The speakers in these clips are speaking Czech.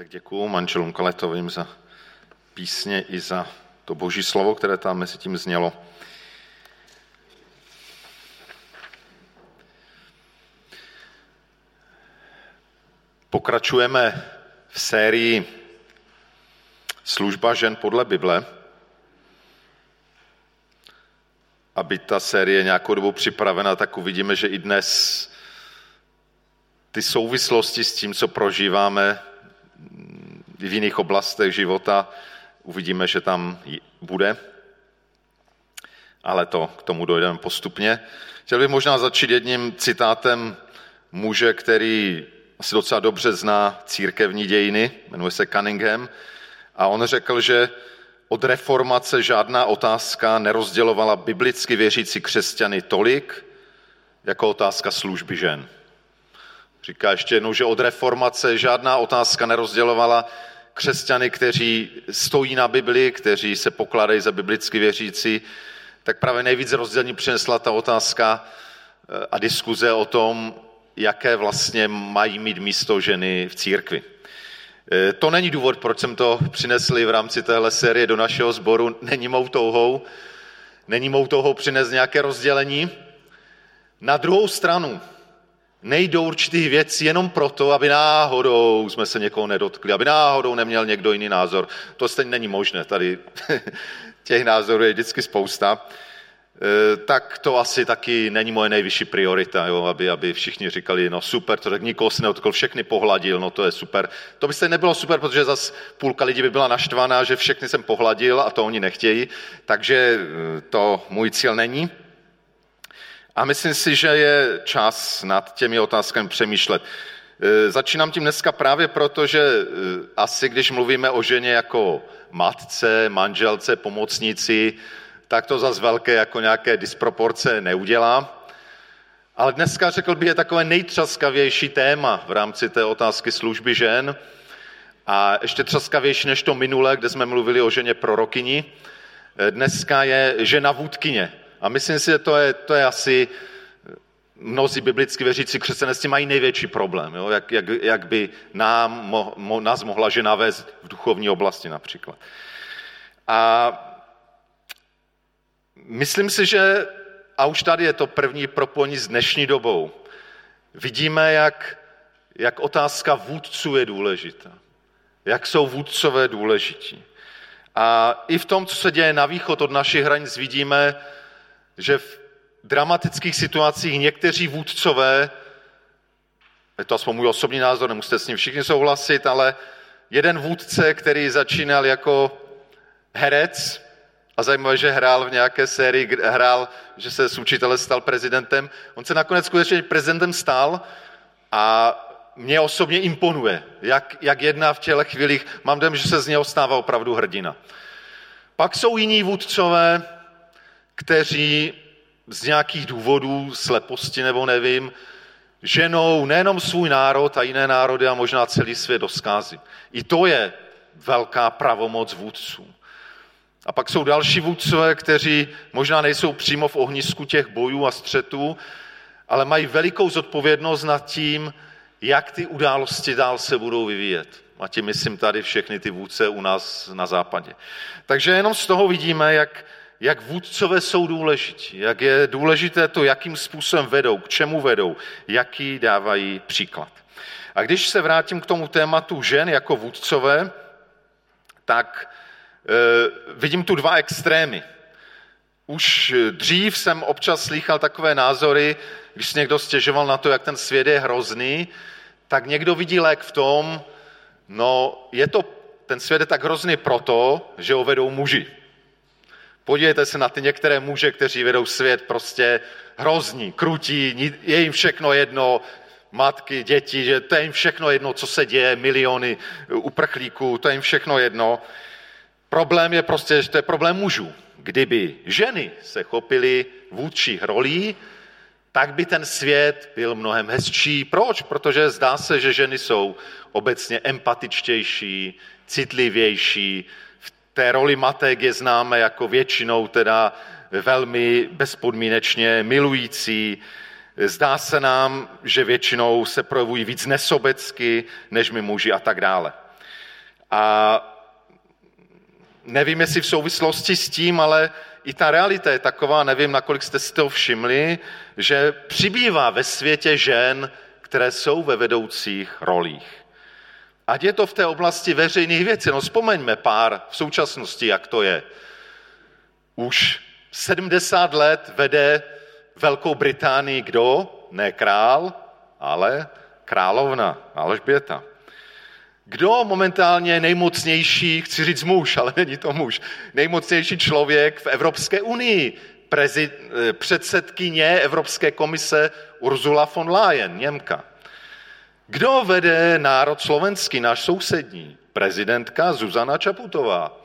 Tak děkuju manželům Kaletovým za písně i za to boží slovo, které tam mezi tím znělo. Pokračujeme v sérii Služba žen podle Bible. Aby ta série nějakou dobu připravena, tak uvidíme, že i dnes ty souvislosti s tím, co prožíváme v jiných oblastech života, uvidíme, že tam bude. Ale to k tomu dojdeme postupně. Chtěl bych možná začít jedním citátem muže, který asi docela dobře zná církevní dějiny, jmenuje se Cunningham, a on řekl, že od reformace žádná otázka nerozdělovala biblicky věřící křesťany tolik, jako otázka služby žen. Říká ještě jednou, že od reformace žádná otázka nerozdělovala křesťany, kteří stojí na Bibli, kteří se pokladají za biblicky věřící, tak právě nejvíc rozdělení přinesla ta otázka eh, a diskuze o tom, jaké vlastně mají mít místo ženy v církvi. Eh, to není důvod, proč jsem to přinesli v rámci téhle série do našeho sboru. Není mou touhou. Není mou touhou přinést nějaké rozdělení. Na druhou stranu nejdou určitých věcí jenom proto, aby náhodou jsme se někoho nedotkli, aby náhodou neměl někdo jiný názor. To stejně není možné. Tady těch názorů je vždycky spousta. Eh, tak to asi taky není moje nejvyšší priorita, jo, aby, aby všichni říkali, no super, to tak nikoho se neotkl, všechny pohladil, no to je super. To by se nebylo super, protože zas půlka lidí by byla naštvaná, že všechny jsem pohladil a to oni nechtějí, takže eh, to můj cíl není. A myslím si, že je čas nad těmi otázkami přemýšlet. Eh, začínám tím dneska právě proto, že asi když mluvíme o ženě jako matce, manželce, pomocnici, tak to zase velké jako nějaké disproporce neudělá. Ale dneska, řekl bych, je takové nejtřaskavější téma v rámci té otázky služby žen. A ještě třaskavější než to minule, kde jsme mluvili o ženě prorokyni. Dneska je žena vůdkyně. A myslím si, že to je, to je asi mnozí biblicky věřící křesťané s tím mají největší problém. Jo? Jak, jak, jak by nám, mo, mo, nás mohla žena vést v duchovní oblasti například. A Myslím si, že, a už tady je to první propojení s dnešní dobou, vidíme, jak, jak otázka vůdců je důležitá. Jak jsou vůdcové důležití. A i v tom, co se děje na východ od našich hranic, vidíme, že v dramatických situacích někteří vůdcové, je to aspoň můj osobní názor, nemusíte s ním všichni souhlasit, ale jeden vůdce, který začínal jako herec, a zajímavé, že hrál v nějaké sérii, hrál, že se z učitele stal prezidentem. On se nakonec skutečně prezidentem stal a mě osobně imponuje, jak, jak jedná v těle chvílích. Mám dojem, že se z něho stává opravdu hrdina. Pak jsou jiní vůdcové, kteří z nějakých důvodů, sleposti nebo nevím, ženou nejenom svůj národ a jiné národy a možná celý svět do zkázy. I to je velká pravomoc vůdců. A pak jsou další vůdcové, kteří možná nejsou přímo v ohnisku těch bojů a střetů, ale mají velikou zodpovědnost nad tím, jak ty události dál se budou vyvíjet. A tím myslím tady všechny ty vůdce u nás na západě. Takže jenom z toho vidíme, jak, jak vůdcové jsou důležití, jak je důležité to, jakým způsobem vedou, k čemu vedou, jaký dávají příklad. A když se vrátím k tomu tématu žen jako vůdcové, tak Eh, vidím tu dva extrémy. Už dřív jsem občas slýchal takové názory, když se někdo stěžoval na to, jak ten svět je hrozný, tak někdo vidí lék v tom, no je to, ten svět je tak hrozný proto, že ho vedou muži. Podívejte se na ty některé muže, kteří vedou svět prostě hrozní, krutí, je jim všechno jedno, matky, děti, že to je jim všechno jedno, co se děje, miliony uprchlíků, to je jim všechno jedno. Problém je prostě, že to je problém mužů. Kdyby ženy se chopily vůdčích rolí, tak by ten svět byl mnohem hezčí. Proč? Protože zdá se, že ženy jsou obecně empatičtější, citlivější. Té roli matek je známe jako většinou teda velmi bezpodmínečně milující, Zdá se nám, že většinou se projevují víc nesobecky, než my muži a tak dále. A nevím, jestli v souvislosti s tím, ale i ta realita je taková, nevím, nakolik jste si to všimli, že přibývá ve světě žen, které jsou ve vedoucích rolích. Ať je to v té oblasti veřejných věcí. No vzpomeňme pár v současnosti, jak to je. Už 70 let vede Velkou Británii kdo? Ne král, ale královna Alžběta. Kdo momentálně nejmocnější, chci říct muž, ale není to muž, nejmocnější člověk v Evropské unii? Prezid, eh, předsedkyně Evropské komise Ursula von Leyen, Němka. Kdo vede národ slovenský, náš sousední? Prezidentka Zuzana Čaputová.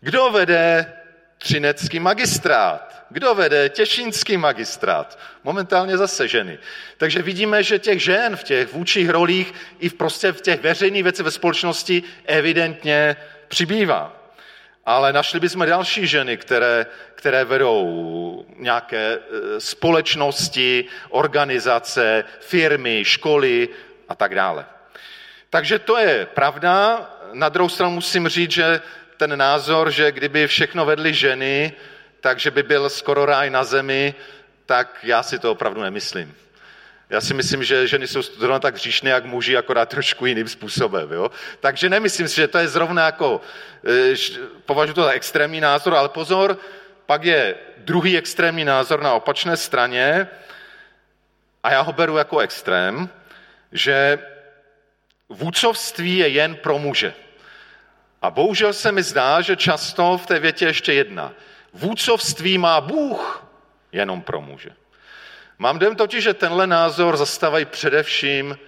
Kdo vede třinecký magistrát? Kdo vede těšínský magistrát? Momentálně zase ženy. Takže vidíme, že těch žen v těch vůčích rolích i v, prostě v těch veřejných věcech ve společnosti evidentně přibývá. Ale našli bychom další ženy, které, které vedou nějaké e, společnosti, organizace, firmy, školy a tak dále. Takže to je pravda. Na druhou stranu musím říct, že ten názor, že kdyby všechno vedly ženy, takže by byl skoro ráj na zemi, tak já si to opravdu nemyslím. Já si myslím, že ženy jsou zrovna tak hříšné, jak muži, akorát trošku jiným způsobem. Jo? Takže nemyslím si, že to je zrovna jako, e, považuji to za extrémní názor, ale pozor, pak je druhý extrémní názor na opačné straně a já ho beru jako extrém, že vůcovství je jen pro muže. A bohužel se mi zdá, že často v té větě ještě jedna. Vůcovství má Bůh jenom pro muže. Mám dojem totiž, že tenhle názor zastávají především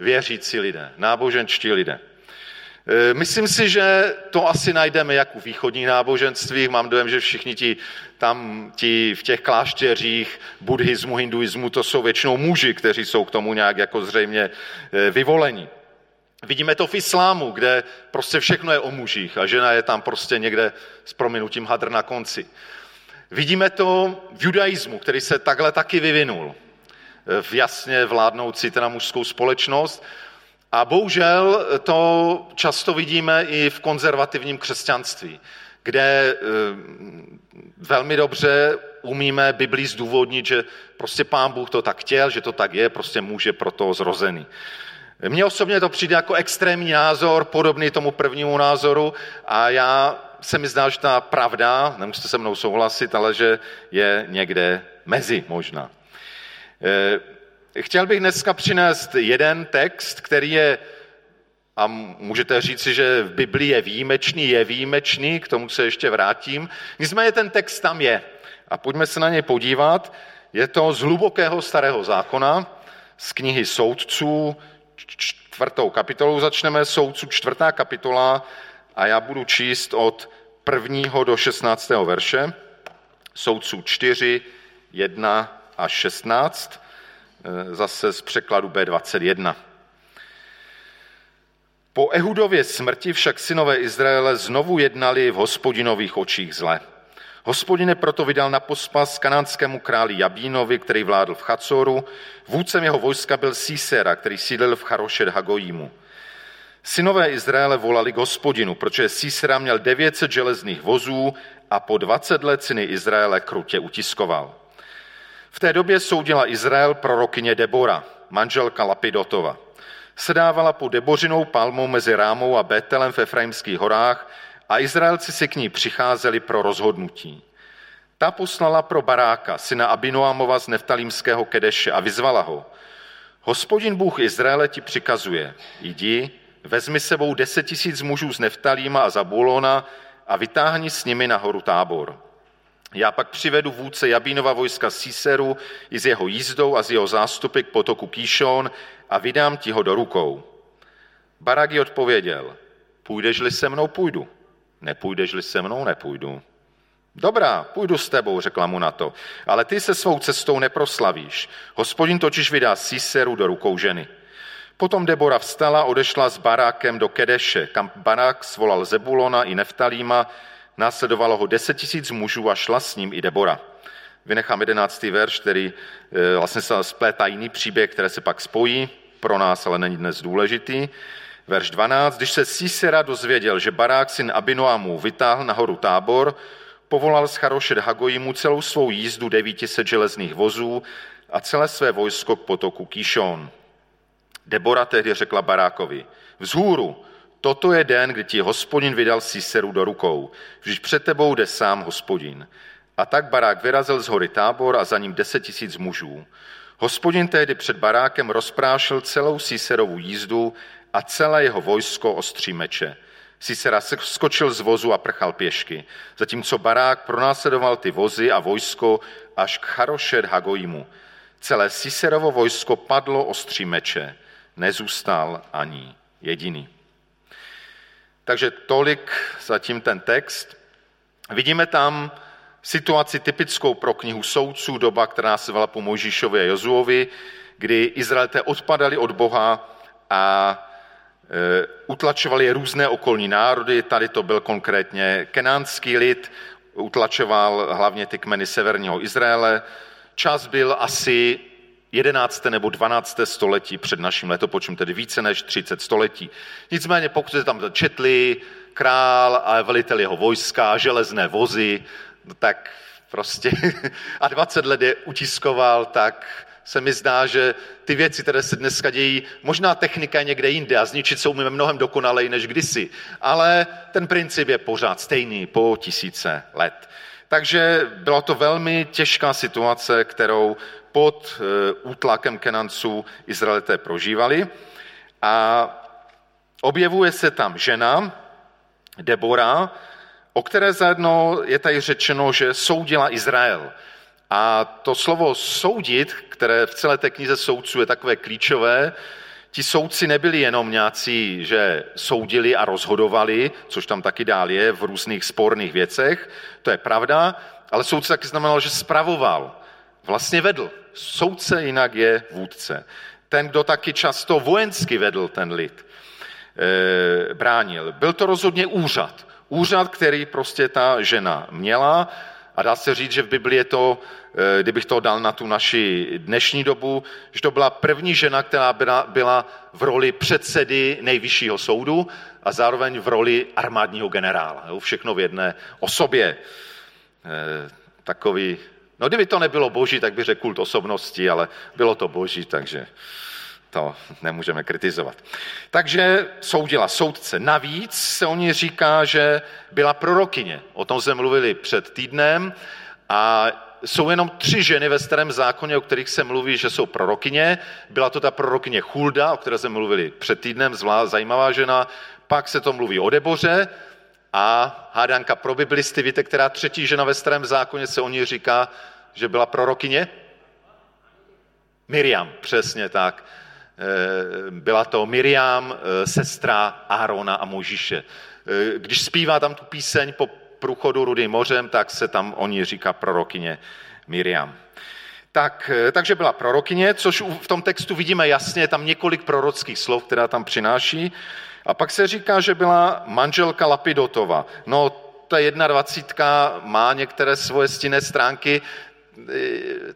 věřící lidé, náboženčtí lidé. E, myslím si, že to asi najdeme jak u východních náboženství. Mám dojem, že všichni ti tam ti v těch klášteřích buddhismu, hinduismu, to jsou většinou muži, kteří jsou k tomu nějak jako zřejmě e, vyvolení. Vidíme to v islámu, kde prostě všechno je o mužích a žena je tam prostě někde s prominutím hadr na konci. Vidíme to v judaismu, který se takhle taky vyvinul v jasně vládnoucí teda mužskou společnost. A bohužel to často vidíme i v konzervativním křesťanství, kde eh, velmi dobře umíme Biblii zdůvodnit, že prostě pán Bůh to tak chtěl, že to tak je, prostě může proto zrozený. Mně osobně to přijde jako extrémní názor, podobný tomu prvnímu názoru a já se mi zdá, že ta pravda, nemusíte se mnou souhlasit, ale že je někde mezi možná. Eh, chtěl bych dneska přinést jeden text, který je, a můžete říci, že v Biblii je výjimečný, je výjimečný, k tomu se ještě vrátím. Nicméně ten text tam je. A pojďme se na něj podívat. Je to z hlubokého starého zákona, z knihy soudců, čtvrtou kapitolou začneme, soudců čtvrtá kapitola a já budu číst od prvního do 16. verše, soudců 4, 1 a 16, zase z překladu B21. Po Ehudově smrti však synové Izraele znovu jednali v hospodinových očích zle. Hospodine proto vydal na pospas kanánskému králi Jabínovi, který vládl v Chacoru. Vůdcem jeho vojska byl Sísera, který sídlil v Charošet Hagojímu. Synové Izraele volali hospodinu, protože Sísera měl 900 železných vozů a po 20 let syny Izraele krutě utiskoval. V té době soudila Izrael prorokyně Debora, manželka Lapidotova. Sedávala po debořinou palmou mezi Rámou a Betelem v Efraimských horách a Izraelci si k ní přicházeli pro rozhodnutí. Ta poslala pro Baráka, syna Abinoamova z Neftalímského Kedeše a vyzvala ho. Hospodin Bůh Izraele ti přikazuje, jdi, vezmi sebou deset tisíc mužů z Neftalíma a Zabulona a vytáhni s nimi nahoru tábor. Já pak přivedu vůdce Jabínova vojska Síseru i s jeho jízdou a z jeho zástupy k potoku Kýšon a vydám ti ho do rukou. Barak odpověděl, půjdeš-li se mnou, půjdu. Nepůjdeš-li se mnou, nepůjdu. Dobrá, půjdu s tebou, řekla mu na to, ale ty se svou cestou neproslavíš. Hospodin totiž vydá Siseru do rukou ženy. Potom Debora vstala, odešla s Barákem do Kedeše, kam Barák svolal Zebulona i Neftalíma, následovalo ho deset tisíc mužů a šla s ním i Debora. Vynechám jedenáctý verš, který eh, vlastně se splétá jiný příběh, které se pak spojí, pro nás ale není dnes důležitý. Verš 12. Když se Sisera dozvěděl, že barák syn Abinoamu vytáhl nahoru tábor, povolal z Charošet Hagojimu celou svou jízdu 900 železných vozů a celé své vojsko k potoku Kishon. Debora tehdy řekla Barákovi, vzhůru, toto je den, kdy ti hospodin vydal Siseru do rukou, vždyť před tebou jde sám hospodin. A tak barák vyrazil z hory tábor a za ním deset tisíc mužů. Hospodin tehdy před barákem rozprášil celou Siserovu jízdu a celé jeho vojsko ostří meče. Sisera skočil z vozu a prchal pěšky, zatímco barák pronásledoval ty vozy a vojsko až k Charošet Hagojimu. Celé Siserovo vojsko padlo ostří meče, nezůstal ani jediný. Takže tolik zatím ten text. Vidíme tam situaci typickou pro knihu soudců, doba, která se vala po Mojžíšovi a Jozuovi, kdy Izraelité odpadali od Boha a e, utlačovali je různé okolní národy. Tady to byl konkrétně kenánský lid, utlačoval hlavně ty kmeny severního Izraele. Čas byl asi 11. nebo 12. století před naším letopočem, tedy více než 30 století. Nicméně pokud se tam četli, král a velitel jeho vojska, železné vozy, no tak prostě a 20 let je utiskoval, tak se mi zdá, že ty věci, které se dneska dějí, možná technika je někde jinde a zničit se umíme mnohem dokonalej než kdysi, ale ten princip je pořád stejný po tisíce let. Takže byla to velmi těžká situace, kterou pod eh, útlakem Kenanců Izraelité prožívali. A objevuje se tam žena, Debora, o které zajedno je tady řečeno, že soudila Izrael. A to slovo soudit, které v celé té knize soudců je takové klíčové, ti soudci nebyli jenom nějací, že soudili a rozhodovali, což tam taky dál je v různých sporných věcech, to je pravda, ale soudce taky znamenalo, že spravoval, vlastně vedl. Soudce jinak je vůdce. Ten, kdo taky často vojensky vedl ten lid, e, bránil. Byl to rozhodně úřad. Úřad, který prostě ta žena měla a dá se říct, že v Biblii je to, eh, kdybych to dal na tu naši dnešní dobu, že to byla první žena, která byla, byla v roli předsedy nejvyššího soudu a zároveň v roli armádního generála. Jo, všechno v jedné osobě. E, takový No kdyby to nebylo boží, tak by řekl kult osobnosti, ale bylo to boží, takže to nemůžeme kritizovat. Takže soudila soudce. Navíc se o ní říká, že byla prorokyně. O tom jsme mluvili před týdnem a jsou jenom tři ženy ve starém zákoně, o kterých se mluví, že jsou prorokyně. Byla to ta prorokyně Hulda, o které jsme mluvili před týdnem, zvlá, zajímavá žena. Pak se to mluví o Deboře a hádanka pro biblisty. Víte, která třetí žena ve starém zákoně se o ní říká, že byla prorokyně? Miriam, přesně tak. Eh, byla to Miriam, eh, sestra Aarona a Možíše. Eh, když zpívá tam tu píseň po průchodu Rudým mořem, tak se tam o ní říká prorokyně Miriam. Tak, takže byla prorokyně, což v tom textu vidíme jasně, tam několik prorockých slov, která tam přináší. A pak se říká, že byla manželka Lapidotova. No, ta jedna dvacítka má některé svoje stinné stránky,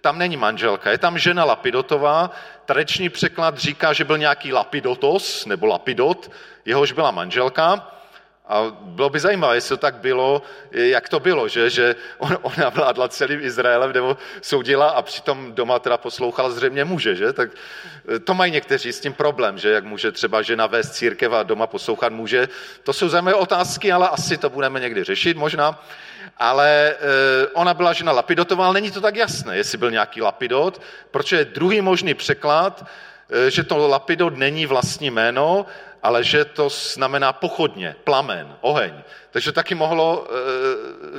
tam není manželka, je tam žena Lapidotová. Tradiční překlad říká, že byl nějaký Lapidotos nebo Lapidot, jehož byla manželka. A bylo by zajímavé, jestli to tak bylo, jak to bylo, že, že ona vládla celým Izraelem nebo soudila a přitom doma teda poslouchala zřejmě muže, že? Tak e, to mají někteří s tím problém, že jak může třeba žena vést církev a doma poslouchat muže. To jsou zajímavé otázky, ale asi to budeme někdy řešit možná ale eh, ona byla žena Lapidotová, ale není to tak jasné, jestli byl nějaký Lapidot, protože druhý možný překlad, eh, že to Lapidot není vlastní jméno, ale že to znamená pochodně, plamen, oheň. Takže taky mohlo eh,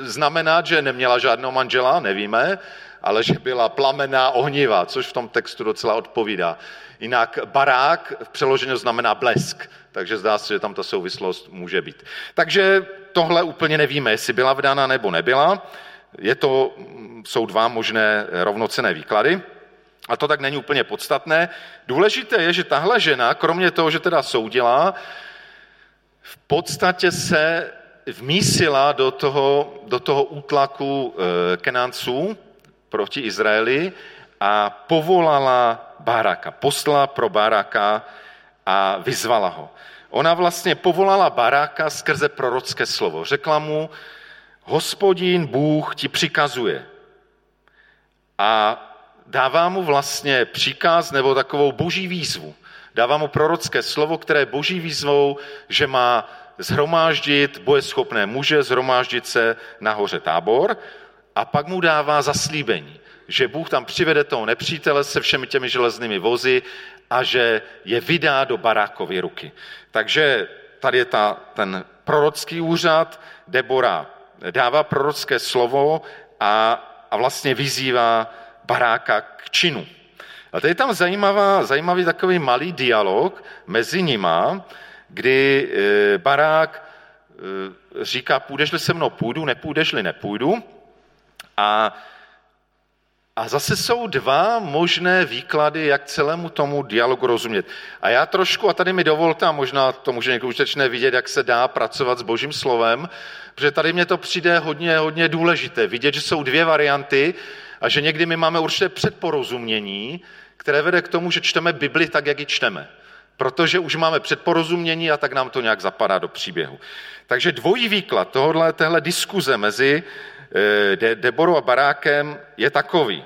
znamenat, že neměla žádného manžela, nevíme, ale že byla plamená ohniva, což v tom textu docela odpovídá. Jinak barák v přeložení znamená blesk, takže zdá se, že tam ta souvislost může být. Takže tohle úplně nevíme, jestli byla vdána nebo nebyla. Je to, jsou dva možné rovnocené výklady. A to tak není úplně podstatné. Důležité je, že tahle žena, kromě toho, že teda soudila, v podstatě se vmísila do toho, do toho útlaku e, Kenánců, proti Izraeli a povolala Baraka, poslala pro Baraka a vyzvala ho. Ona vlastně povolala Baráka skrze prorocké slovo. Řekla mu, hospodin Bůh ti přikazuje. A dává mu vlastně příkaz nebo takovou boží výzvu. Dává mu prorocké slovo, které je boží výzvou, že má zhromáždit bojeschopné muže, zhromáždit se nahoře tábor a pak mu dává zaslíbení, že Bůh tam přivede toho nepřítele se všemi těmi železnými vozy a že je vydá do barákovy ruky. Takže tady je ta, ten prorocký úřad, Debora dává prorocké slovo a, a vlastně vyzývá baráka k činu. A tady je tam zajímavá, zajímavý takový malý dialog mezi nima, kdy e, barák e, říká, půjdeš-li se mnou, půjdu, nepůjdeš-li, nepůjdu. A a zase jsou dva možné výklady, jak celému tomu dialogu rozumět. A já trošku, a tady mi dovolte, a možná to může někdo užitečné vidět, jak se dá pracovat s božím slovem, protože tady mně to přijde hodně, hodně důležité. Vidět, že jsou dvě varianty a že někdy my máme určité předporozumění, které vede k tomu, že čteme Bibli tak, jak ji čteme. Protože už máme předporozumění a tak nám to nějak zapadá do příběhu. Takže dvojí výklad tohohle, téhle diskuze mezi Eh, De, Deborou a Barákem je takový.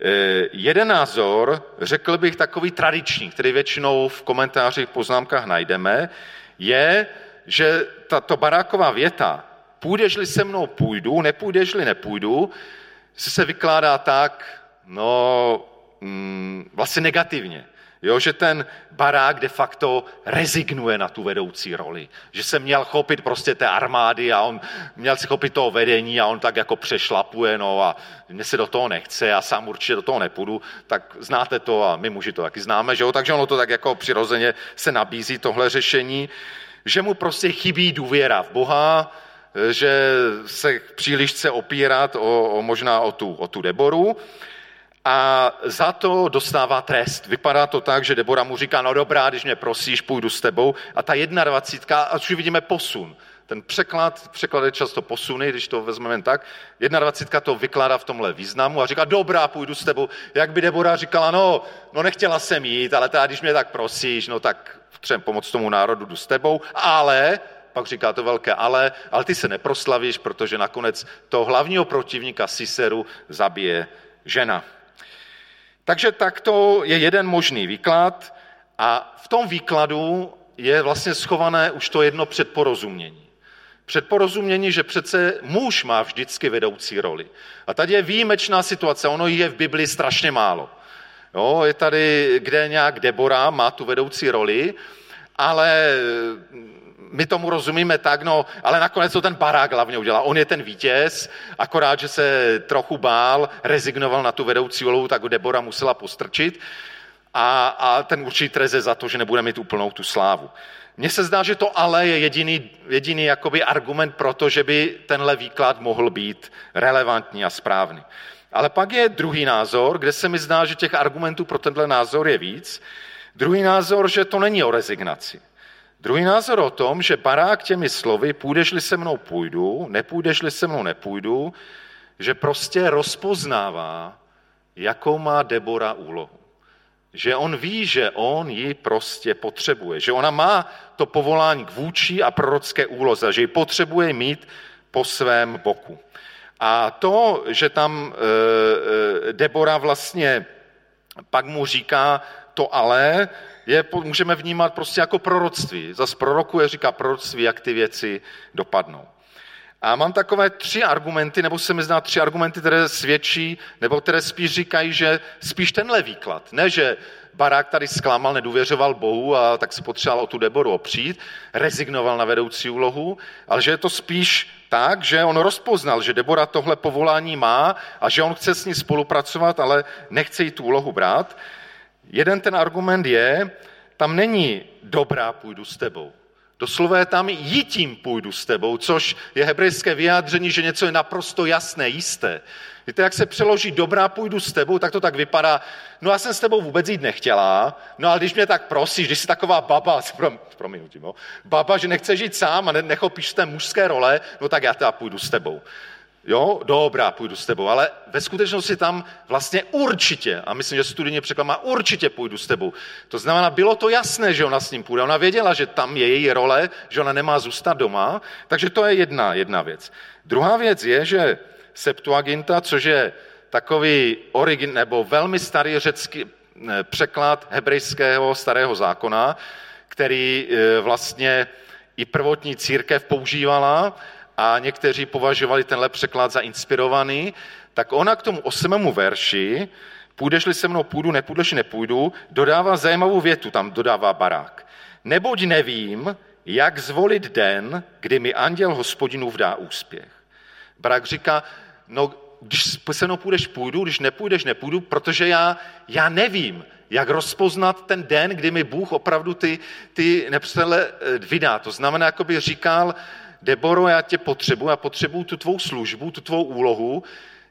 Eh, jeden názor, řekl bych takový tradiční, který většinou v komentářích, poznámkách najdeme, je, že tato baráková věta, půjdeš-li se mnou, půjdu, nepůjdeš-li, nepůjdu, se vykládá tak, no, mm, vlastně negativně. Jo, že ten barák de facto rezignuje na tu vedoucí roli. Že se měl chopit prostě té armády a on měl si chopit toho vedení a on tak jako přešlapuje, no a mě se do toho nechce, já sám určitě do toho nepůjdu, tak znáte to a my muži to taky známe, že jo? takže ono to tak jako přirozeně se nabízí tohle řešení, že mu prostě chybí důvěra v Boha, že se příliš chce opírat o, o možná o tu, o tu Deboru a za to dostává trest. Vypadá to tak, že Debora mu říká, no dobrá, když mě prosíš, půjdu s tebou. A ta jedna dvacítka, a už vidíme posun. Ten překlad, překlad je často posuny, když to vezmeme jen tak. Jedna dvacítka to vykládá v tomhle významu a říká, dobrá, půjdu s tebou. Jak by Debora říkala, no, no nechtěla jsem jít, ale teda, když mě tak prosíš, no tak třeba pomoct tomu národu, jdu s tebou, ale pak říká to velké ale, ale ty se neproslavíš, protože nakonec toho hlavního protivníka Siseru zabije žena. Takže takto je jeden možný výklad a v tom výkladu je vlastně schované už to jedno předporozumění. Předporozumění, že přece muž má vždycky vedoucí roli. A tady je výjimečná situace, ono je v Biblii strašně málo. Jo, je tady, kde nějak Debora má tu vedoucí roli, ale my tomu rozumíme tak, no, ale nakonec to ten barák hlavně udělal. On je ten vítěz, akorát, že se trochu bál, rezignoval na tu vedoucí úlohu, tak Debora musela postrčit a, a ten určitý treze za to, že nebude mít úplnou tu slávu. Mně se zdá, že to ale je jediný, jediný jakoby argument pro to, že by tenhle výklad mohl být relevantní a správný. Ale pak je druhý názor, kde se mi zdá, že těch argumentů pro tenhle názor je víc. Druhý názor, že to není o rezignaci. Druhý názor o tom, že barák těmi slovy, půjdeš-li se mnou půjdu, nepůjdeš-li se mnou nepůjdu, že prostě rozpoznává, jakou má Debora úlohu. Že on ví, že on ji prostě potřebuje, že ona má to povolání k vůči a prorocké úloze, že ji potřebuje mít po svém boku. A to, že tam e, Debora vlastně pak mu říká to ale, je, můžeme vnímat prostě jako proroctví. Zas prorokuje, říká proroctví, jak ty věci dopadnou. A mám takové tři argumenty, nebo se mi zná tři argumenty, které svědčí, nebo které spíš říkají, že spíš tenhle výklad. Ne, že barák tady zklamal, nedůvěřoval Bohu a tak si potřeboval o tu Deboru opřít, rezignoval na vedoucí úlohu, ale že je to spíš tak, že on rozpoznal, že Debora tohle povolání má a že on chce s ní spolupracovat, ale nechce jí tu úlohu brát. Jeden ten argument je, tam není dobrá, půjdu s tebou. Doslova je tam jítím půjdu s tebou, což je hebrejské vyjádření, že něco je naprosto jasné, jisté. Víte, jak se přeloží dobrá půjdu s tebou, tak to tak vypadá, no já jsem s tebou vůbec jít nechtěla, no ale když mě tak prosíš, když jsi taková baba, promiňu no, baba, že nechce žít sám a nechopíš té mužské role, no tak já teda půjdu s tebou. Jo, dobrá, půjdu s tebou, ale ve skutečnosti tam vlastně určitě, a myslím, že studijně překlad má určitě půjdu s tebou. To znamená, bylo to jasné, že ona s ním půjde. Ona věděla, že tam je její role, že ona nemá zůstat doma, takže to je jedna, jedna věc. Druhá věc je, že Septuaginta, což je takový origin, nebo velmi starý řecký překlad hebrejského starého zákona, který e, vlastně i prvotní církev používala a někteří považovali tenhle překlad za inspirovaný, tak ona k tomu osmému verši, půjdeš-li se mnou půjdu, nepůjdeš nepůjdu, dodává zajímavou větu, tam dodává barák. Neboť nevím, jak zvolit den, kdy mi anděl hospodinův dá úspěch. Barák říká, no když se mnou půjdeš, půjdu, když nepůjdeš, nepůjdu, protože já, já nevím, jak rozpoznat ten den, kdy mi Bůh opravdu ty, ty nepřele eh, vydá. To znamená, jako by říkal, Deboro, já tě potřebuji, já potřebuji tu tvou službu, tu tvou úlohu,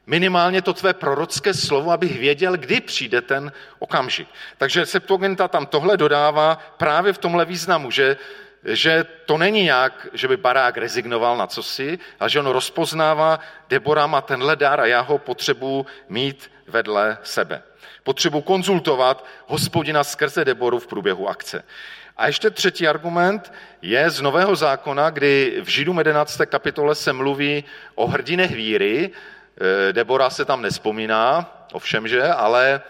minimálně to tvé prorocké slovo, abych věděl, kdy přijde ten okamžik. Takže Septuaginta tam tohle dodává právě v tomhle významu, že že to není nějak, že by barák rezignoval na cosi, ale že on rozpoznává, Debora má tenhle dár a já ho potřebuji mít vedle sebe. Potřebuji konzultovat hospodina skrze Deboru v průběhu akce. A ještě třetí argument je z Nového zákona, kdy v Židům 11. kapitole se mluví o hrdinech víry. E, Debora se tam nespomíná, ovšem, že, ale,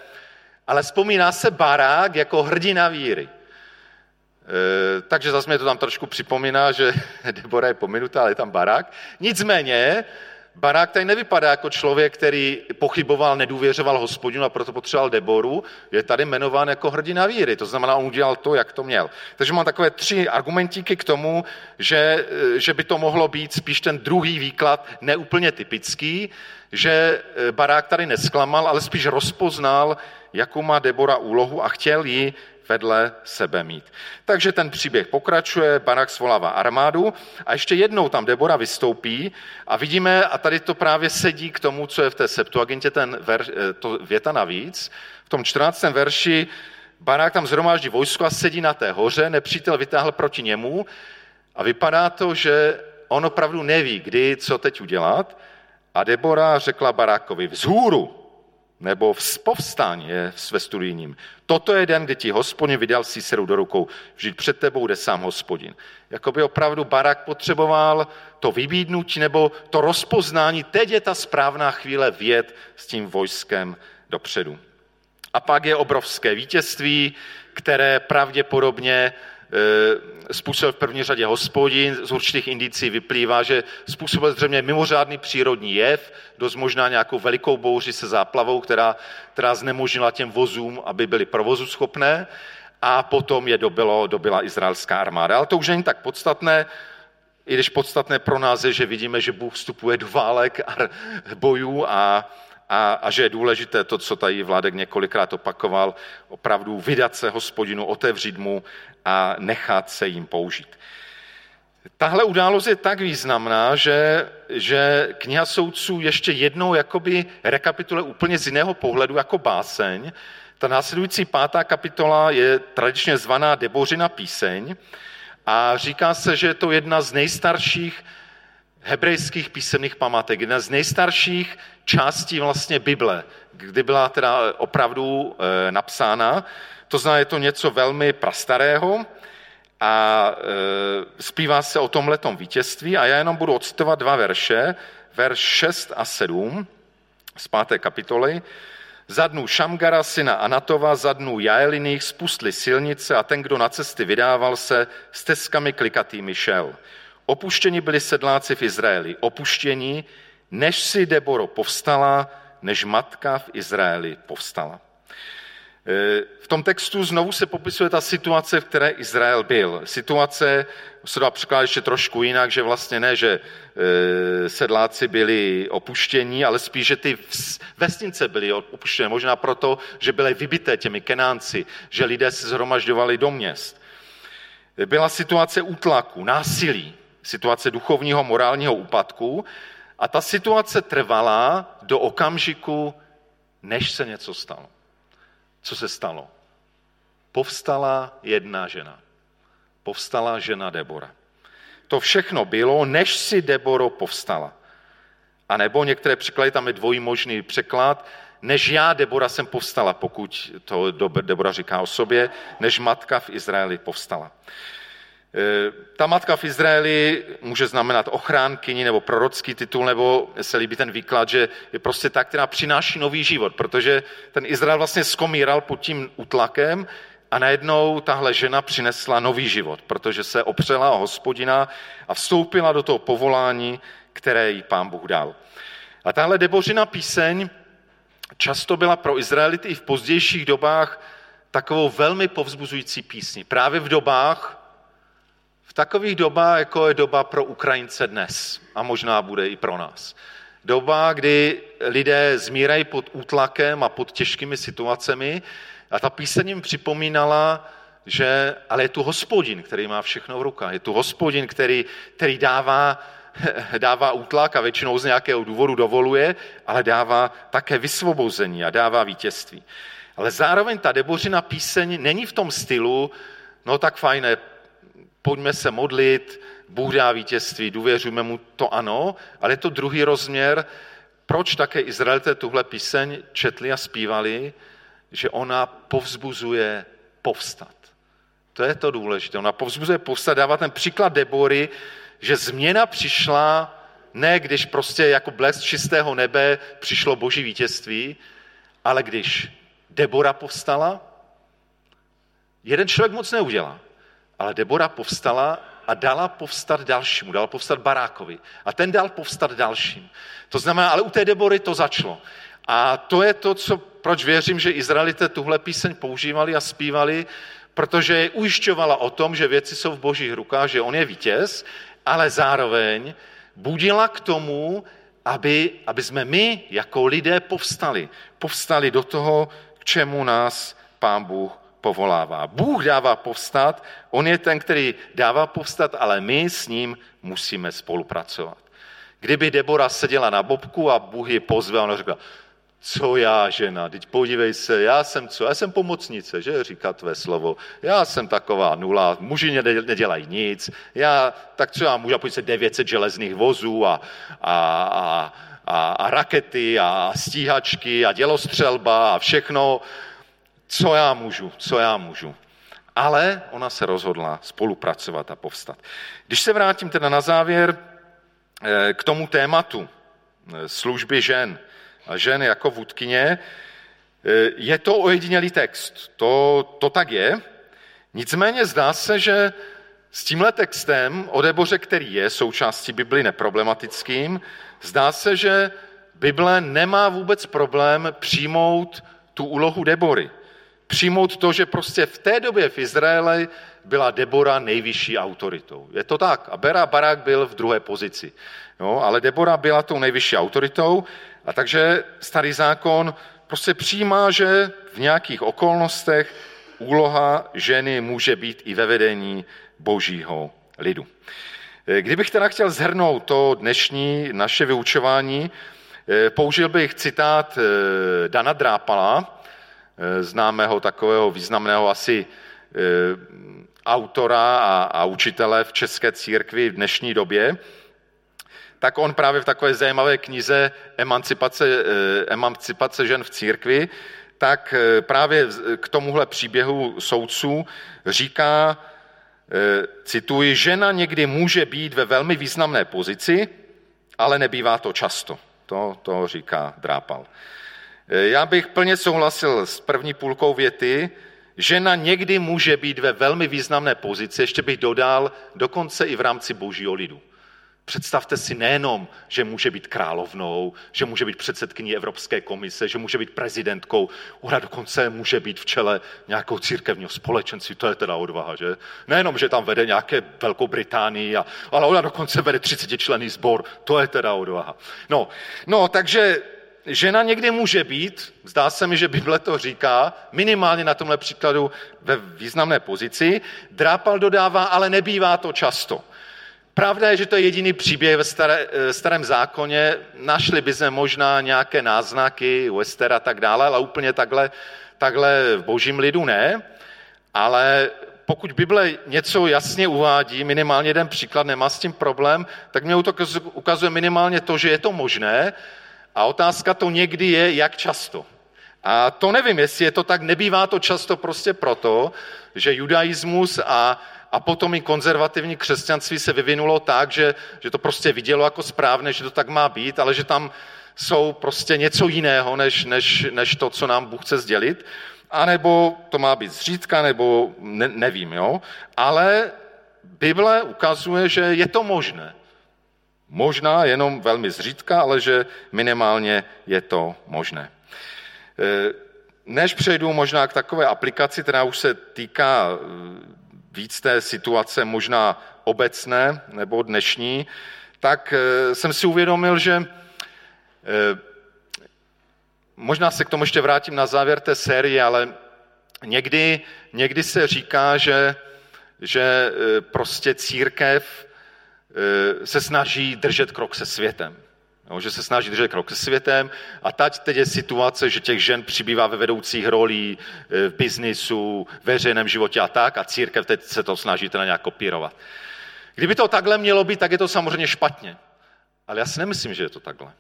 ale vzpomíná se barák jako hrdina víry. Eh, takže zase mě to tam trošku připomíná, že Debora je pominutá, ale je tam barák. Nicméně, barák tady nevypadá jako člověk, který pochyboval, nedůvěřoval hospodinu a proto potřeboval Deboru. Je tady jmenován jako hrdina víry, to znamená, on udělal to, jak to měl. Takže mám takové tři argumentíky k tomu, že, že by to mohlo být spíš ten druhý výklad, neúplně typický, že eh, barák tady nesklamal, ale spíš rozpoznal, jakou má Debora úlohu a chtěl ji vedle sebe mít. Takže ten příběh pokračuje, Barak svolává armádu a ještě jednou tam Debora vystoupí a vidíme, a tady to právě sedí k tomu, co je v té Septuagintě, ten ver, eh, to věta navíc, v tom 14. verši Barák tam zhromáždí vojsko a sedí na té hoře, nepřítel vytáhl proti němu a vypadá to, že on opravdu neví, kdy, co teď udělat. A Debora řekla Barákovi, vzhůru, nebo povstání je ve studijním. Toto je den, kdy ti hospodin vydal Siseru do rukou. Vždyť před tebou jde sám hospodin. Jakoby opravdu Barak potřeboval to vybídnutí nebo to rozpoznání. Teď je ta správná chvíle věd s tím vojskem dopředu. A pak je obrovské vítězství, které pravděpodobně způsobil v první řadě hospodin, z určitých indicí vyplývá, že způsobil zřejmě mimořádný přírodní jev, dost možná nějakou velikou bouři se záplavou, která, která znemožnila těm vozům, aby byly provozu schopné a potom je dobilo, dobila izraelská armáda. Ale to už není tak podstatné, i když podstatné pro nás je, že vidíme, že Bůh vstupuje do válek a bojů a, a, a že je důležité to, co tady Vládek několikrát opakoval, opravdu vydat se hospodinu, otevřít mu a nechat se jim použít. Tahle událost je tak významná, že, že kniha soudců ještě jednou jakoby rekapituluje úplně z jiného pohledu jako báseň. Ta následující pátá kapitola je tradičně zvaná Debořina píseň a říká se, že je to jedna z nejstarších hebrejských písemných památek, jedna z nejstarších částí vlastně Bible, kdy byla teda opravdu e, napsána. To znamená, je to něco velmi prastarého a e, zpívá se o tomhletom vítězství a já jenom budu odcitovat dva verše, verš 6 a 7 z páté kapitoly. Za dnů Šamgara, syna Anatova, za dnů Jaeliných spustli silnice a ten, kdo na cesty vydával se, s teskami klikatými šel. Opuštěni byli sedláci v Izraeli, opuštění, než si Deboro povstala, než matka v Izraeli povstala. E, v tom textu znovu se popisuje ta situace, v které Izrael byl. Situace se dá překládat ještě trošku jinak, že vlastně ne, že e, sedláci byli opuštění, ale spíš, že ty vesnice byly opuštěné. Možná proto, že byly vybité těmi kenánci, že lidé se zhromažďovali do měst. Byla situace útlaku, násilí situace duchovního, morálního úpadku a ta situace trvala do okamžiku, než se něco stalo. Co se stalo? Povstala jedna žena. Povstala žena Debora. To všechno bylo, než si Deboro povstala. A nebo některé překlady, tam je dvojí možný překlad, než já, Debora, jsem povstala, pokud to Debora říká o sobě, než matka v Izraeli povstala. E, ta matka v Izraeli může znamenat ochránkyni nebo prorocký titul, nebo se líbí ten výklad, že je prostě ta, která přináší nový život, protože ten Izrael vlastně skomíral pod tím útlakem a najednou tahle žena přinesla nový život, protože se opřela o hospodina a vstoupila do toho povolání, které jí pán Bůh dal. A tahle Debořina píseň často byla pro Izraelity i v pozdějších dobách takovou velmi povzbuzující písní. Právě v dobách, takových dobách, jako je doba pro Ukrajince dnes a možná bude i pro nás. Doba, kdy lidé zmírají pod útlakem a pod těžkými situacemi a ta píseň jim připomínala, že ale je tu hospodin, který má všechno v rukách. Je tu hospodin, který, který dává, dává útlak a většinou z nějakého důvodu dovoluje, ale dává také vysvobození a dává vítězství. Ale zároveň ta Debořina píseň není v tom stylu, no tak fajné, pojďme se modlit, Bůh dá vítězství, důvěřujeme mu, to ano, ale je to druhý rozměr, proč také Izraelité tuhle píseň četli a zpívali, že ona povzbuzuje povstat. To je to důležité. Ona povzbuzuje povstat, dává ten příklad Debory, že změna přišla ne když prostě jako blesk čistého nebe přišlo boží vítězství, ale když Debora povstala, jeden člověk moc neudělá, ale Debora povstala a dala povstat dalšímu, dala povstat Barákovi. A ten dal povstat dalším. To znamená, ale u té Debory to začalo. A to je to, co, proč věřím, že Izraelité tuhle píseň používali a zpívali, protože je ujišťovala o tom, že věci jsou v božích rukách, že on je vítěz, ale zároveň budila k tomu, aby, aby jsme my jako lidé povstali. Povstali do toho, k čemu nás pán Bůh povolává. Bůh dává povstat, on je ten, který dává povstat, ale my s ním musíme spolupracovat. Kdyby Debora seděla na bobku a Bůh ji pozval, ona řekla, co já, žena, teď podívej se, já jsem co, já jsem pomocnice, že, říká tvé slovo, já jsem taková nula, muži nedělají nic, já, tak co já můžu, já se 900 železných vozů a, a, a, a, a rakety a stíhačky a dělostřelba a všechno, co já můžu, co já můžu. Ale ona se rozhodla spolupracovat a povstat. Když se vrátím teda na závěr eh, k tomu tématu eh, služby žen, a žen jako vůdkyně, e, je to ojedinělý text. To, to tak je. Nicméně zdá se, že s tímhle textem o Deboře, který je součástí Bibli neproblematickým, zdá se, že Bible nemá vůbec problém přijmout tu úlohu Debory. Přijmout to, že prostě v té době v Izraeli byla Debora nejvyšší autoritou. Je to tak. A Bera Barak byl v druhé pozici. Jo, ale Debora byla tou nejvyšší autoritou a takže starý zákon prostě přijímá, že v nějakých okolnostech úloha ženy může být i ve vedení božího lidu. Kdybych teda chtěl zhrnout to dnešní naše vyučování, použil bych citát eh, Dana Drápala, eh, známého takového významného asi eh, autora a, a učitele v české církvi v dnešní době, tak on právě v takové zajímavé knize Emancipace, eh, Emancipace žen v církvi, tak eh, právě k tomuhle příběhu soudců říká, eh, cituji, žena někdy může být ve velmi významné pozici, ale nebývá to často. To, to říká Drápal. Já bych plně souhlasil s první půlkou věty, žena někdy může být ve velmi významné pozici, ještě bych dodal, dokonce i v rámci božího lidu. Představte si nejenom, že může být královnou, že může být předsedkyní Evropské komise, že může být prezidentkou, ona dokonce může být v čele nějakou církevního společenství, to je teda odvaha, že? Nejenom, že tam vede nějaké Velkou Británii, ale ona dokonce vede 30 člený sbor, to je teda odvaha. No, no, takže žena někdy může být, zdá se mi, že Bible to říká, minimálně na tomhle příkladu ve významné pozici. Drápal dodává, ale nebývá to často. Pravda je, že to je jediný příběh ve staré, eh, starém zákoně. Našli by se možná nějaké náznaky, Wester a tak dále, ale úplně takhle, takhle v božím lidu ne. Ale pokud Bible něco jasně uvádí, minimálně jeden příklad, nemá s tím problém, tak mě to ukazuje minimálně to, že je to možné a otázka to někdy je, jak často. A to nevím, jestli je to tak, nebývá to často prostě proto, že judaismus a, a potom i konzervativní křesťanství se vyvinulo tak, že, že to prostě vidělo jako správné, že to tak má být, ale že tam jsou prostě něco jiného, než, než, než to, co nám Bůh chce sdělit. A nebo to má být zřídka, nebo ne, nevím, jo. Ale Bible ukazuje, že je to možné. Možná jenom velmi zřídka, ale že minimálně je to možné. E, než přejdu možná k takové aplikaci, která už se týká e, víc té situace možná obecné nebo dnešní, tak e, jsem si uvědomil, že možná se k tomu ještě vrátím na závěr té série, ale někdy, někdy se říká, že, že prostě církev se snaží držet krok se světem. No, že se snaží držet krok se světem a teď, teď je situace, že těch žen přibývá ve vedoucích rolí, e, v biznisu, veřejném životě a tak a církev teď se to snaží teda nějak kopírovat. Kdyby to takhle mělo být, tak je to samozřejmě špatně. Ale já si nemyslím, že je to takhle.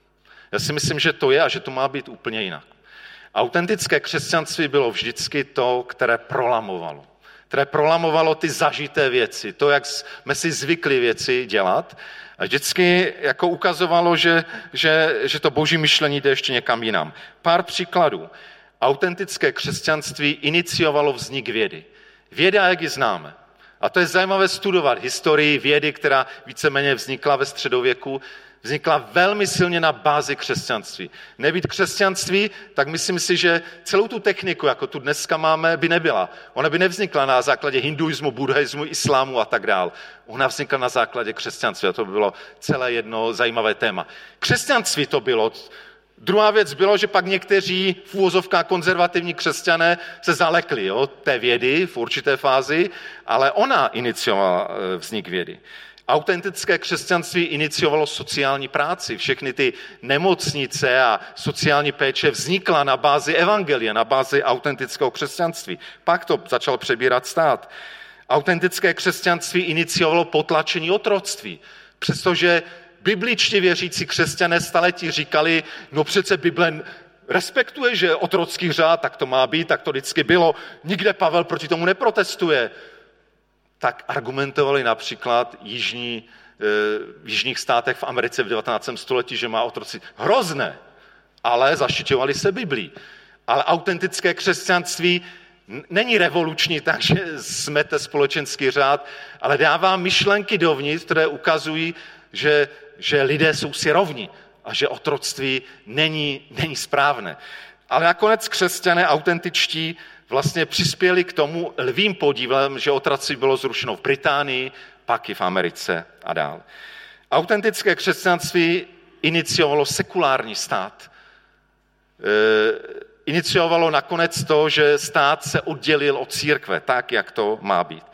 Já si myslím, že to je a že to má být úplně jinak. Autentické křesťanství bylo vždycky to, které prolamovalo. Které prolamovalo ty zažité věci, to, jak jsme si zvykli věci dělat a vždycky jako ukazovalo, že, že, že to boží myšlení jde ještě někam jinam. Pár příkladů. Autentické křesťanství iniciovalo vznik vědy. Věda, jak ji známe. A to je zajímavé studovat historii vědy, která víceméně vznikla ve středověku, vznikla velmi silně na bázi křesťanství. Nebýt křesťanství, tak myslím si, že celou tu techniku, jako tu dneska máme, by nebyla. Ona by nevznikla na základě hinduismu, buddhismu, islámu a tak dál. Ona vznikla na základě křesťanství a to by bylo celé jedno zajímavé téma. Křesťanství to bylo. Druhá věc bylo, že pak někteří v úvozovkách konzervativní křesťané se zalekli jo, té vědy v určité fázi, ale ona iniciovala eh, vznik vědy. Autentické křesťanství iniciovalo sociální práci. Všechny ty nemocnice a sociální péče vznikla na bázi evangelia, na bázi autentického křesťanství. Pak to začal přebírat stát. Autentické křesťanství iniciovalo potlačení otroctví, přestože bibličtě věřící křesťané staletí říkali, no přece Bible respektuje, že otrocký řád, tak to má být, tak to vždycky bylo. Nikde Pavel proti tomu neprotestuje tak argumentovali například jižní, eh, v jižních státech v Americe v 19. století, že má otroci hrozné, ale zaštiťovali se Biblí. Ale autentické křesťanství není revoluční, takže smete společenský řád, ale dává myšlenky dovnitř, které ukazují, že, že lidé jsou si rovni a že otroctví není, není správné. Ale nakonec křesťané autentičtí vlastně přispěli k tomu lvým podívem, že otrací bylo zrušeno v Británii, pak i v Americe a dál. Autentické křesťanství iniciovalo sekulární stát. E, iniciovalo nakonec to, že stát se oddělil od církve, tak, jak to má být.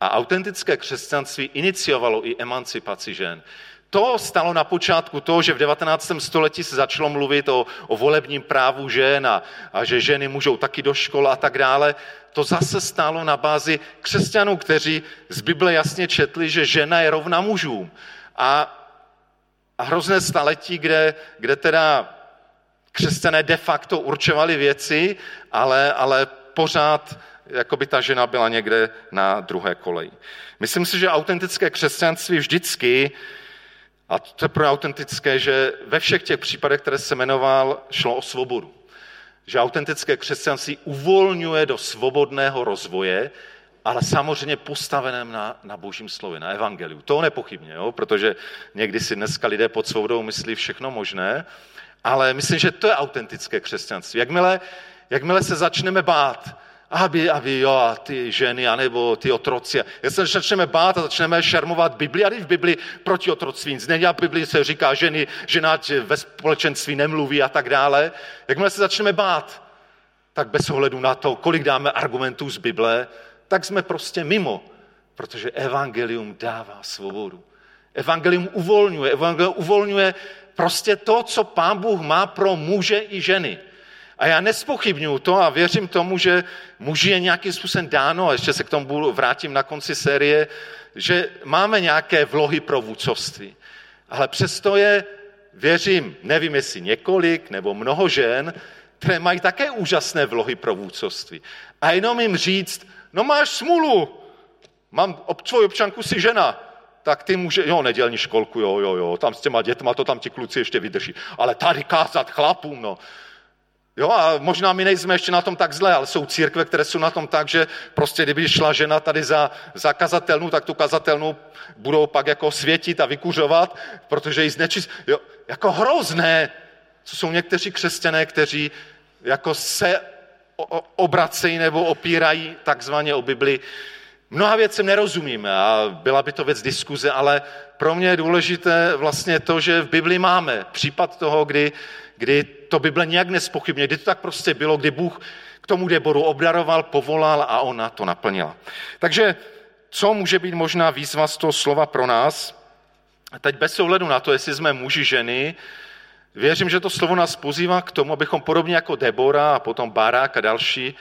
A autentické křesťanství iniciovalo i emancipaci žen. To stalo na počátku toho, že v 19. století se začalo mluvit o, o volebním právu žen a, a že ženy můžou taky do škol a tak dále. To zase stálo na bázi křesťanů, kteří z Bible jasně četli, že žena je rovna mužům. A, a hrozné staletí, kde, kde teda křesťané de facto určovali věci, ale, ale pořád jako by ta žena byla někde na druhé koleji. Myslím si, že autentické křesťanství vždycky a to je pro autentické, že ve všech těch případech, které se jmenoval, šlo o svobodu. Že autentické křesťanství uvolňuje do svobodného rozvoje, ale samozřejmě postaveném na, na božím slově, na evangeliu. To nepochybně, jo? protože někdy si dneska lidé pod svobodou myslí všechno možné, ale myslím, že to je autentické křesťanství. Jakmile, jakmile se začneme bát, aby, aby jo, a ty ženy, anebo ty otroci. Já se začneme bát a začneme šarmovat Bibli, a v Bibli proti otroctví není, a Bibli se říká, ženy, žena ve společenství nemluví a tak dále. Jakmile se začneme bát, tak bez ohledu na to, kolik dáme argumentů z Bible, tak jsme prostě mimo, protože evangelium dává svobodu. Evangelium uvolňuje, evangelium uvolňuje prostě to, co pán Bůh má pro muže i ženy. A já nespochybnuju to a věřím tomu, že muži je nějakým způsobem dáno, a ještě se k tomu vrátím na konci série, že máme nějaké vlohy pro vůcovství. Ale přesto je, věřím, nevím jestli několik nebo mnoho žen, které mají také úžasné vlohy pro vůcovství. A jenom jim říct, no máš smůlu, mám svoji občanku si žena, tak ty může, jo, nedělní školku, jo, jo, jo, tam s těma dětma, to tam ti kluci ještě vydrží. Ale tady kázat chlapům, no. Jo, a možná my nejsme ještě na tom tak zle, ale jsou církve, které jsou na tom tak, že prostě kdyby šla žena tady za, za kazatelnu, tak tu kazatelnu budou pak jako světit a vykuřovat, protože ji znečist... Jo, jako hrozné, co jsou někteří křesťané, kteří jako se obracejí nebo opírají takzvaně o Bibli. Mnoha věcem nerozumíme a byla by to věc diskuze, ale pro mě je důležité vlastně to, že v Bibli máme případ toho, kdy, kdy to Bible nějak nespochybně, kdy to tak prostě bylo, kdy Bůh k tomu Deboru obdaroval, povolal a ona to naplnila. Takže co může být možná výzva z toho slova pro nás? Teď bez ohledu na to, jestli jsme muži, ženy, Věřím, že to slovo nás pozývá k tomu, abychom podobně jako Debora a potom Barák a další,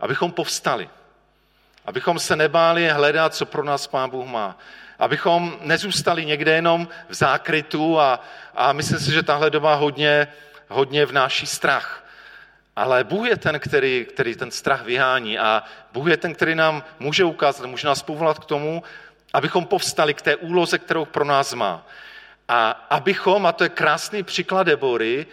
abychom povstali. Abychom se nebáli hledat, co pro nás Pán Bůh má. Abychom nezůstali někde jenom v zákrytu a, a myslím si, že tahle doba hodně, hodně vnáší strach. Ale Bůh je ten, který, který ten strach vyhání a Bůh je ten, který nám může ukázat, může nás povolat k tomu, abychom povstali k té úloze, kterou pro nás má. A abychom, a to je krásný příklad Debory,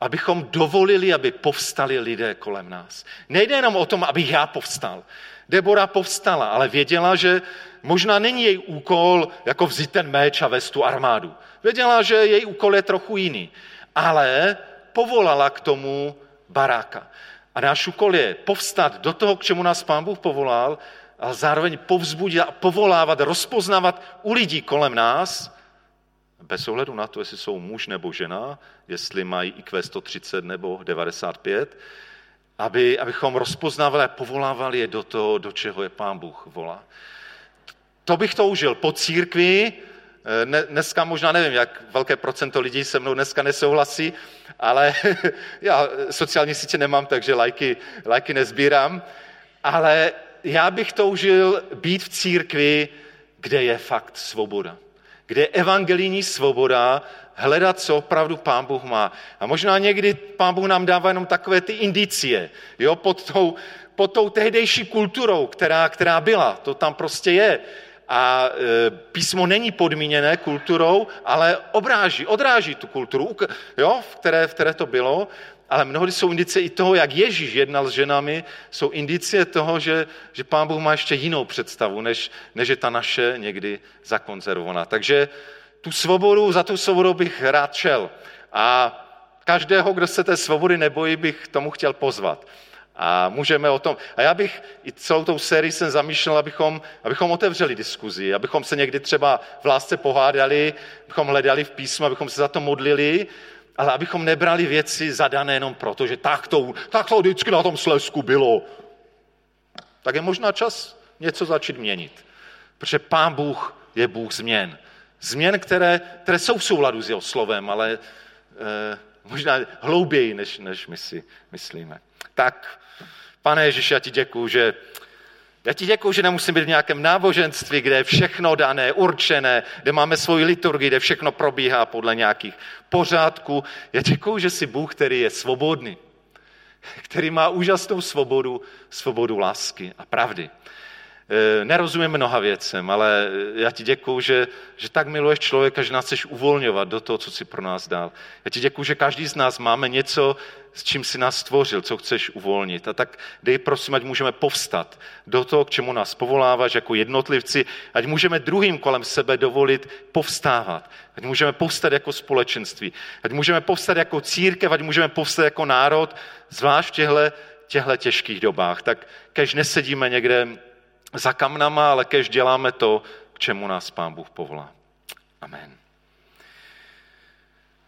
abychom dovolili, aby povstali lidé kolem nás. Nejde jenom o tom, abych já povstal. Debora povstala, ale věděla, že možná není její úkol jako vzít ten meč a vést tu armádu. Věděla, že její úkol je trochu jiný. Ale povolala k tomu baráka. A náš úkol je povstat do toho, k čemu nás pán Bůh povolal, a zároveň povzbudit a povolávat, rozpoznávat u lidí kolem nás, bez ohledu na to, jestli jsou muž nebo žena, jestli mají IQ 130 nebo 95, aby, abychom rozpoznávali a povolávali je do toho, do čeho je Pán Bůh volá. To bych toužil po církvi, dneska možná nevím, jak velké procento lidí se mnou dneska nesouhlasí, ale já sociální sítě nemám, takže lajky, lajky nezbírám, ale já bych toužil být v církvi, kde je fakt svoboda kde je evangelijní svoboda, hledat, co opravdu Pán Bůh má. A možná někdy Pán Bůh nám dává jenom takové ty indicie, jo, pod tou, pod tou tehdejší kulturou, která, která byla. To tam prostě je. A e, písmo není podmíněné kulturou, ale obráží, odráží tu kulturu, jo, v, které, v které to bylo ale mnohdy jsou indicie i toho, jak Ježíš jednal s ženami, jsou indicie toho, že, že Pán Bůh má ještě jinou představu, než, než je ta naše někdy zakonzervovaná. Takže tu svobodu, za tu svobodu bych rád šel. A každého, kdo se té svobody nebojí, bych tomu chtěl pozvat. A můžeme o tom. A já bych i celou tou sérii jsem zamýšlel, abychom, abychom otevřeli diskuzi, abychom se někdy třeba v lásce pohádali, abychom hledali v písmu, abychom se za to modlili, ale abychom nebrali věci zadané jenom proto, že tak to, tak to vždycky na tom slesku bylo. Tak je možná čas něco začít měnit. Protože Pán Bůh je Bůh změn. Změn, které, které jsou v souladu s jeho slovem, ale eh, možná hlouběji, než, než my si myslíme. Tak, pane Ježíši, já ti děkuju, že já ti děkuji, že nemusím být v nějakém náboženství, kde je všechno dané, určené, kde máme svoji liturgii, kde všechno probíhá podle nějakých pořádků. Já děkuji, že jsi Bůh, který je svobodný, který má úžasnou svobodu, svobodu lásky a pravdy. Eh, nerozumím mnoha věcem, ale já ti děkuju, že, že tak miluješ člověka, že nás chceš uvolňovat do toho, co jsi pro nás dal. Já ti děkuju, že každý z nás máme něco, s čím si nás stvořil, co chceš uvolnit. A tak dej prosím, ať můžeme povstat do toho, k čemu nás povoláváš jako jednotlivci, ať můžeme druhým kolem sebe dovolit povstávat. Ať můžeme povstat jako společenství. Ať můžeme povstat jako církev, ať můžeme povstat jako národ, zvlášť v těchto těžkých dobách. Tak kež nesedíme někde za kamnama, ale kež děláme to, k čemu nás Pán Bůh povolá. Amen.